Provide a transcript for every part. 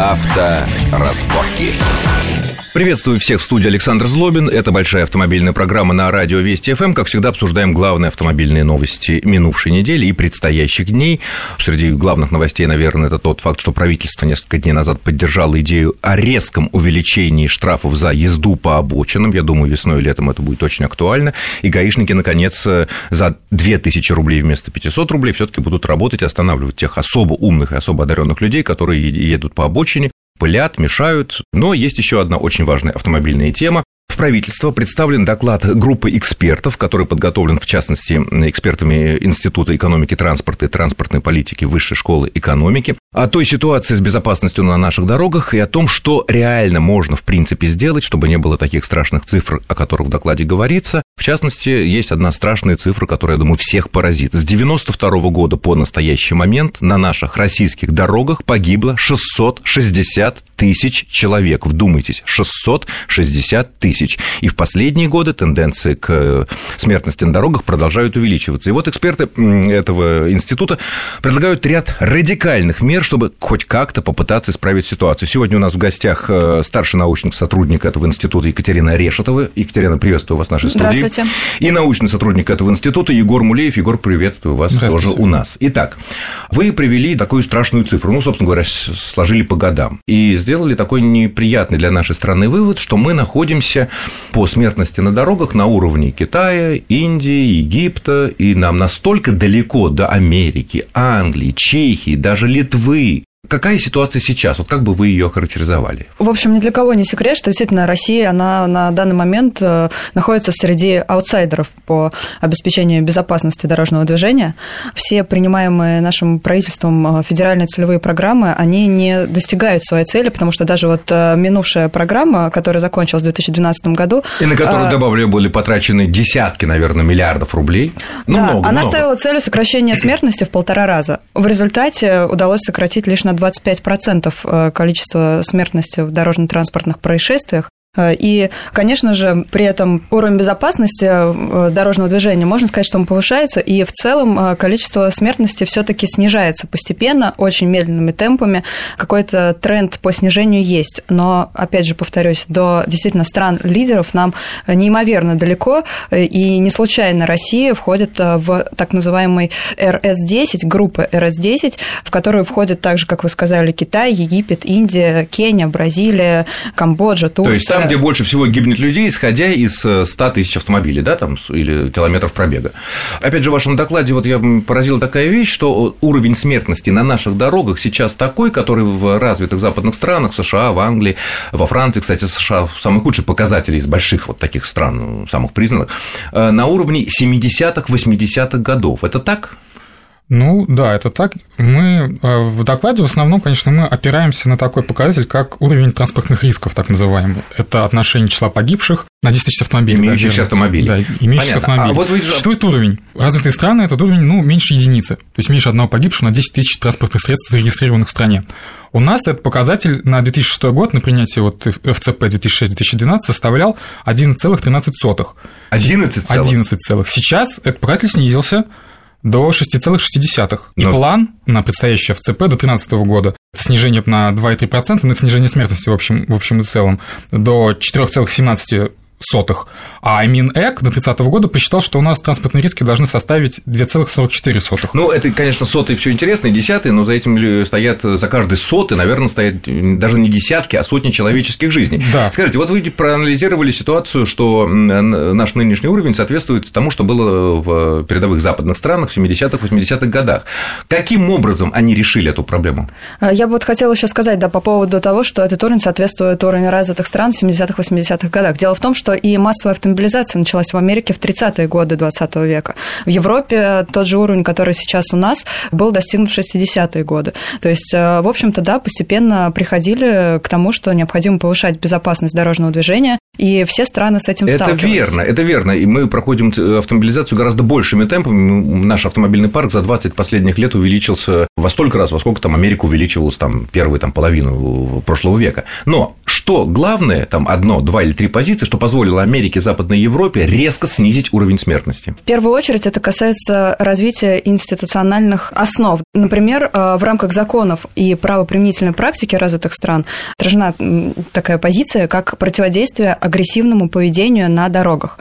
Авторазборки. Приветствую всех в студии Александр Злобин. Это большая автомобильная программа на радио Вести ФМ. Как всегда, обсуждаем главные автомобильные новости минувшей недели и предстоящих дней. Среди главных новостей, наверное, это тот факт, что правительство несколько дней назад поддержало идею о резком увеличении штрафов за езду по обочинам. Я думаю, весной и летом это будет очень актуально. И гаишники, наконец, за 2000 рублей вместо 500 рублей все таки будут работать и останавливать тех особо умных и особо одаренных людей, которые едут по обочине, пылят, мешают. Но есть еще одна очень важная автомобильная тема. В правительство представлен доклад группы экспертов, который подготовлен, в частности, экспертами Института экономики транспорта и транспортной политики Высшей школы экономики, о той ситуации с безопасностью на наших дорогах и о том, что реально можно, в принципе, сделать, чтобы не было таких страшных цифр, о которых в докладе говорится. В частности, есть одна страшная цифра, которая, я думаю, всех поразит. С 92 года по настоящий момент на наших российских дорогах погибло 660 тысяч человек. Вдумайтесь, 660 тысяч. И в последние годы тенденции к смертности на дорогах продолжают увеличиваться. И вот эксперты этого института предлагают ряд радикальных мер, чтобы хоть как-то попытаться исправить ситуацию. Сегодня у нас в гостях э, старший научный сотрудник этого института Екатерина Решетова. Екатерина, приветствую вас в нашей студии. Здравствуйте. И научный сотрудник этого института Егор Мулеев. Егор, приветствую вас тоже у нас. Итак, вы привели такую страшную цифру, ну, собственно говоря, сложили по годам, и сделали такой неприятный для нашей страны вывод, что мы находимся по смертности на дорогах на уровне Китая, Индии, Египта, и нам настолько далеко до Америки, Англии, Чехии, даже Литвы, Какая ситуация сейчас? Вот как бы вы ее охарактеризовали? В общем, ни для кого не секрет, что действительно Россия, она на данный момент э, находится среди аутсайдеров по обеспечению безопасности дорожного движения. Все принимаемые нашим правительством э, федеральные целевые программы, они не достигают своей цели, потому что даже вот э, минувшая программа, которая закончилась в 2012 году... И на которую, добавлю, были потрачены десятки, наверное, миллиардов рублей. Ну, да, много, она много. ставила целью сокращения смертности в полтора раза. В результате удалось сократить лишь на на 25% э, количество смертности в дорожно-транспортных происшествиях. Э, и, конечно же, при этом уровень безопасности э, дорожного движения, можно сказать, что он повышается, и в целом э, количество смертности все-таки снижается постепенно, очень медленными темпами. Какой-то тренд по снижению есть. Но, опять же, повторюсь, до действительно стран-лидеров нам неимоверно далеко, и не случайно Россия входит в так называемый РС-10, группы РС-10, в которую входят также, как вы сказали, Китай, Египет, Индия, Кения, Бразилия, Камбоджа, Турция там, где больше всего гибнет людей, исходя из 100 э, тысяч автомобилей, да, там, или километров пробега. Опять же, в вашем докладе вот я поразила такая вещь, что уровень смертности на наших дорогах сейчас такой, который в развитых западных странах, в США, в Англии, во Франции, кстати, США самый худший показатель из больших вот таких стран, самых признанных, э, на уровне 70-х, 80-х годов. Это так? Ну да, это так. Мы э, в докладе в основном, конечно, мы опираемся на такой показатель, как уровень транспортных рисков, так называемый. Это отношение числа погибших на 10 тысяч автомобилей. Имеющихся да, автомобилей. Да, имеющихся автомобилей. А вот вы... Существует уровень. Развитые страны – это уровень ну, меньше единицы, то есть меньше одного погибшего на 10 тысяч транспортных средств, зарегистрированных в стране. У нас этот показатель на 2006 год на принятие вот ФЦП 2006-2012 составлял 11,13. 11 11 целых. Сейчас этот показатель снизился до 6,6. И но... план на предстоящее ФЦП до 2013 года – это снижение на 2,3%, но это снижение смертности в общем, в общем и целом, до 4,17 сотых. А Минэк до 30 года посчитал, что у нас транспортные риски должны составить 2,44. Ну, это, конечно, сотые все интересно, и десятые, но за этим стоят, за каждой сотой, наверное, стоят даже не десятки, а сотни человеческих жизней. Да. Скажите, вот вы проанализировали ситуацию, что наш нынешний уровень соответствует тому, что было в передовых западных странах в 70-х, 80-х годах. Каким образом они решили эту проблему? А, я бы вот хотела еще сказать, да, по поводу того, что этот уровень соответствует уровню развитых стран в 70-х, 80-х годах. Дело в том, что что и массовая автомобилизация началась в Америке в 30-е годы 20 века. В Европе тот же уровень, который сейчас у нас, был достигнут в 60-е годы. То есть, э, в общем-то, да, постепенно приходили к тому, что необходимо повышать безопасность дорожного движения, И все страны с этим это сталкиваются. Это верно, это верно. И мы проходим автомобилизацию гораздо большими темпами. Наш автомобильный парк за 20 последних лет увеличился во столько раз, во сколько там Америка увеличивалась там первую там, половину прошлого века. Но что главное, там одно, два или три позиции, что позволило Америке, Западной Европе резко снизить уровень смертности? В первую очередь это касается развития институциональных основ. Например, э, в рамках законов и правоприменительной практики развитых стран отражена такая позиция, как противодействие агрессивному поведению на дорогах.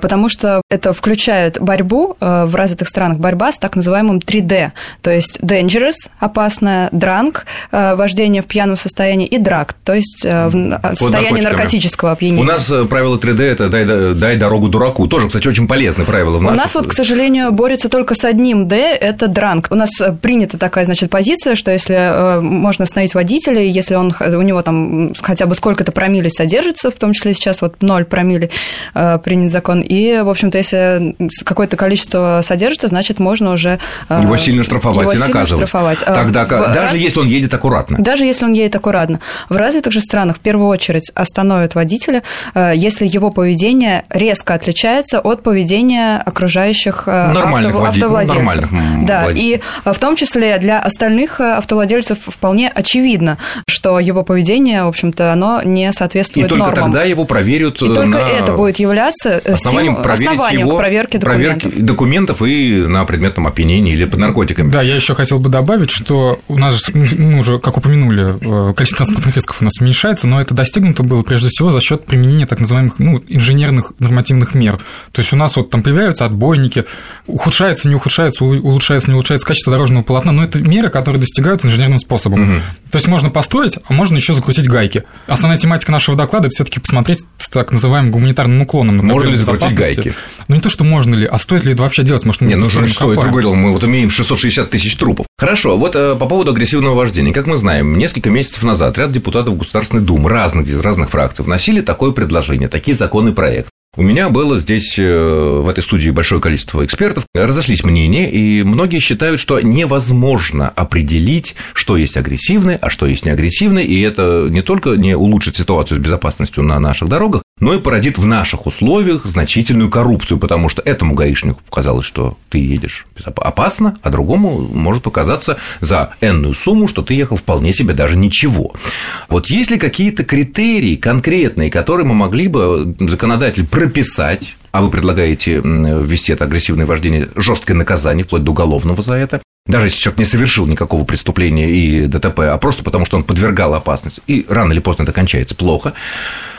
Потому что это включает борьбу э, в развитых странах, борьба с так называемым 3D, то есть dangerous, опасное, drunk, э, вождение в пьяном состоянии, и drug, то есть в состоянии наркотического опьянения. У нас правило 3D – это дай, дай дорогу дураку. Тоже, кстати, очень полезное правило. В У нас вот, к сожалению, борется только с одним D – это дранг. У нас принята такая, значит, позиция, что если можно остановить водителя, если он, у него там хотя бы сколько-то промилле содержится, в том числе сейчас вот 0 промилле принят закон, и, в общем-то, если какое-то количество содержится, значит, можно уже… Его сильно штрафовать его и наказывать. штрафовать. Тогда, в даже раз... если он едет аккуратно. Даже если он едет аккуратно. В развитых же странах в первую очередь остановят водителя, если его поведение резко отличается от поведения окружающих нормальных авто... автовладельцев. Нормальных да, и в том числе для остальных автовладельцев вполне очевидно, что его поведение, в общем-то, оно не соответствует И только нормам. тогда его проверят И только на... это будет являться основанием, основанием его к проверке документов. Проверки документов и на предметном опьянении или под наркотиками. Да, я еще хотел бы добавить, что у нас же, мы уже, как упомянули, количество транспортных рисков у нас уменьшается, но это достигнуто было прежде всего за счет применения так называемых ну, инженерных нормативных мер. То есть у нас вот там появляются отбойники, ухудшается, не ухудшается, улучшается, не улучшается качество дорожного полотна, но это меры, которые достигают инженерным способом. Угу. То есть можно построить, а можно еще закрутить гайки. Основная тематика нашего доклада это все-таки посмотреть с так называемым гуманитарным уклоном на Можно ли закрутить гайки? Ну не то, что можно ли, а стоит ли это вообще делать? Может, мы не, ну что, это говорил, мы вот имеем 660 тысяч трупов. Хорошо, вот э, по поводу агрессивного вождения. Как мы знаем, несколько месяцев назад ряд депутатов Государственной Думы разных из разных фракций вносили такое предложение, такие законы проект. У меня было здесь, э, в этой студии, большое количество экспертов. Разошлись мнения, и многие считают, что невозможно определить, что есть агрессивное, а что есть неагрессивное, и это не только не улучшит ситуацию с безопасностью на наших дорогах, но и породит в наших условиях значительную коррупцию, потому что этому гаишнику показалось, что ты едешь опасно, а другому может показаться за энную сумму, что ты ехал вполне себе даже ничего. Вот есть ли какие-то критерии конкретные, которые мы могли бы законодатель прописать, а вы предлагаете ввести это агрессивное вождение жесткое наказание, вплоть до уголовного за это, даже если человек не совершил никакого преступления и ДТП, а просто потому, что он подвергал опасность, и рано или поздно это кончается плохо,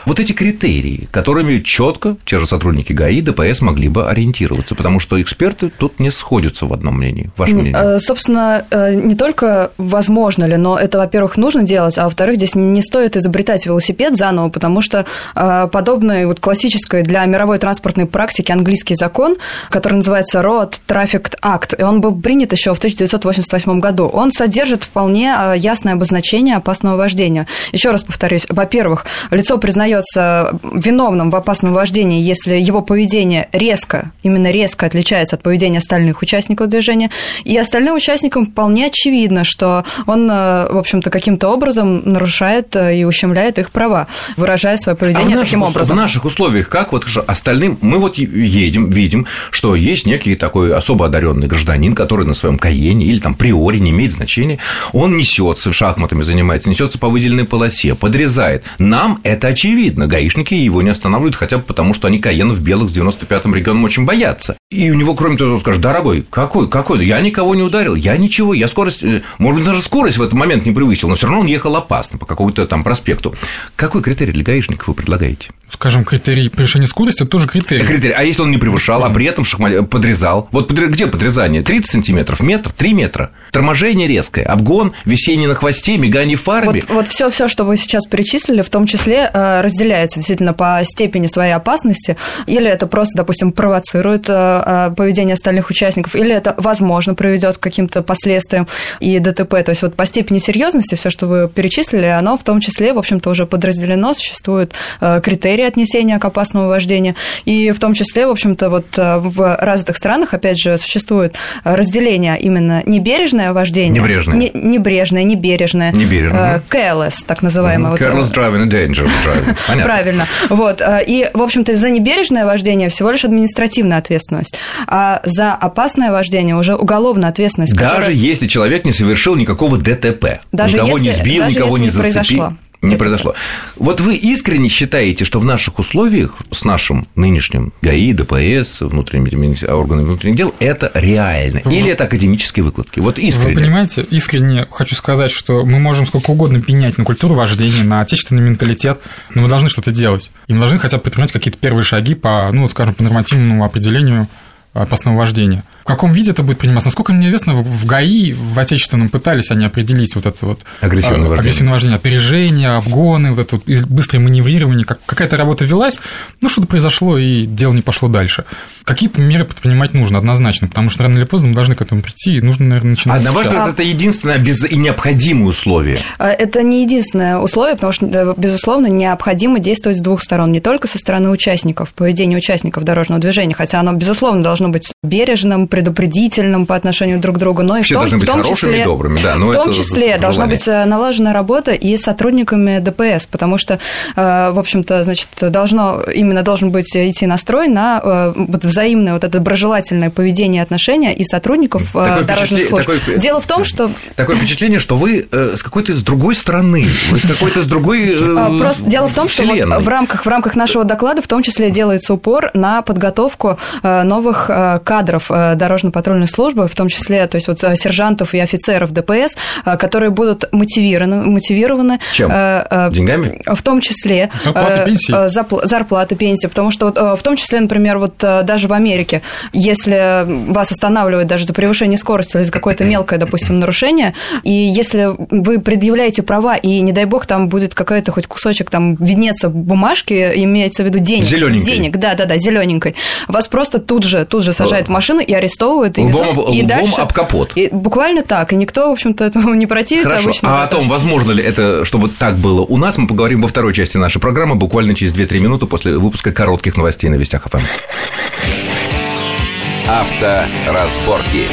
вот эти критерии, которыми четко те же сотрудники ГАИ, ДПС могли бы ориентироваться, потому что эксперты тут не сходятся в одном мнении. Ваше мнение? Э, собственно, э, не только возможно ли, но это, во-первых, нужно делать, а во-вторых, здесь не стоит изобретать велосипед заново, потому что э, подобный вот классической для мировой транспортной практики английский закон, который называется Road Traffic Act, и он был принят еще в 1988 году, он содержит вполне ясное обозначение опасного вождения. Еще раз повторюсь, во-первых, лицо признает признается виновным в опасном вождении, если его поведение резко, именно резко отличается от поведения остальных участников движения, и остальным участникам вполне очевидно, что он, э, в общем-то, каким-то образом нарушает э, и ущемляет их права, выражая свое поведение а таким образом. В наших условиях, как вот остальным, мы вот едем, видим, что есть некий такой особо одаренный гражданин, который на своем каене или там приори не имеет значения, он несется шахматами занимается, несется по выделенной полосе, подрезает. Нам это очевидно очевидно, гаишники его не останавливают хотя бы потому, что они каенов белых с 95-м регионом очень боятся. И у него, кроме того, скажет, дорогой, какой, какой, я никого не ударил, я ничего, я скорость, э, может быть, даже скорость в этот момент не превысил, но все равно он ехал опасно по какому-то там проспекту. Какой критерий для гаишников вы предлагаете? Скажем, критерий превышения скорости – это тоже критерий. Критерий. А если он не превышал, а при этом шахмат... подрезал? Вот где подрезание? 30 сантиметров, метр, 3 метра. Торможение резкое, обгон, висение на хвосте, мигание фарами. Вот, вот все, все, что вы сейчас перечислили, в том числе э, разделяется действительно по степени своей опасности, или это просто, допустим, провоцирует э, э, поведение остальных участников, или это, возможно, приведет к каким-то последствиям и ДТП. То есть вот по степени серьезности все, что вы перечислили, оно в том числе, в общем-то, уже подразделено, существуют э, критерии отнесения к опасному вождению, и в том числе, в общем-то, вот в развитых странах, опять же, существует разделение именно небережное вождение. Небрежное. Не, небрежное, небережное. Небережное. Careless, так называемое. Careless вот, driving and dangerous driving. Понятно. Правильно. Вот. И, в общем-то, за небережное вождение всего лишь административная ответственность, а за опасное вождение уже уголовная ответственность. Даже которая... если человек не совершил никакого ДТП, даже никого если, не сбил, даже никого если не зацепил. Произошло не произошло. Вот вы искренне считаете, что в наших условиях с нашим нынешним ГАИ, ДПС, внутренними органами внутренних дел это реально? Или это академические выкладки? Вот искренне. Вы понимаете, искренне хочу сказать, что мы можем сколько угодно пенять на культуру вождения, на отечественный менталитет, но мы должны что-то делать. И мы должны хотя бы предпринимать какие-то первые шаги по, ну, скажем, по нормативному определению опасного вождения. В каком виде это будет приниматься? Насколько мне известно, в ГАИ, в отечественном пытались они определить вот это вот агрессивное вождение, агрессивное вождение опережение, обгоны, вот это вот быстрое маневрирование, как, какая-то работа велась, ну что-то произошло, и дело не пошло дальше. Какие-то меры предпринимать нужно однозначно, потому что рано или поздно мы должны к этому прийти, и нужно, наверное, начинать А на ваш взгляд, это единственное без... и необходимое условие? А, это не единственное условие, потому что, безусловно, необходимо действовать с двух сторон, не только со стороны участников, поведения участников дорожного движения, хотя оно, безусловно, должно быть бережным, предупредительным по отношению друг к другу, но и Все в том, должны быть в том хорошими числе, и добрыми, да. в том числе должна быть э, налажена работа и с сотрудниками ДПС, потому что, э, в общем-то, значит, должно, именно должен быть идти настрой на э, вот взаимное вот это доброжелательное поведение и отношения и сотрудников такое дорожных служб. Такое, Дело в том, что... Такое впечатление, что вы с какой-то с другой стороны, вы с какой-то с другой а, Просто дело в том, что вот в, рамках, в рамках нашего доклада в том числе делается упор на подготовку новых кадров дорожно-патрульной службы, в том числе, то есть вот сержантов и офицеров ДПС, которые будут мотивированы, мотивированы Чем? Деньгами? В том числе зарплаты, пенсии. зарплаты, пенсии, потому что вот, в том числе, например, вот даже в Америке, если вас останавливают даже за превышение скорости или за какое-то мелкое, допустим, нарушение, и если вы предъявляете права, и, не дай бог, там будет какой-то хоть кусочек там виднеться бумажки, имеется в виду денег. Зелененькой. Денег, да-да-да, зелененькой. Вас просто тут же, тут же сажают в машину и арестовывают, и лбом, везут, и дальше... об капот. И буквально так, и никто, в общем-то, этому не противится Хорошо. обычно. А о том, возможно ли это, чтобы так было у нас, мы поговорим во второй части нашей программы, буквально через 2-3 минуты после выпуска коротких новостей на Вестях ФМ. Авторазборки.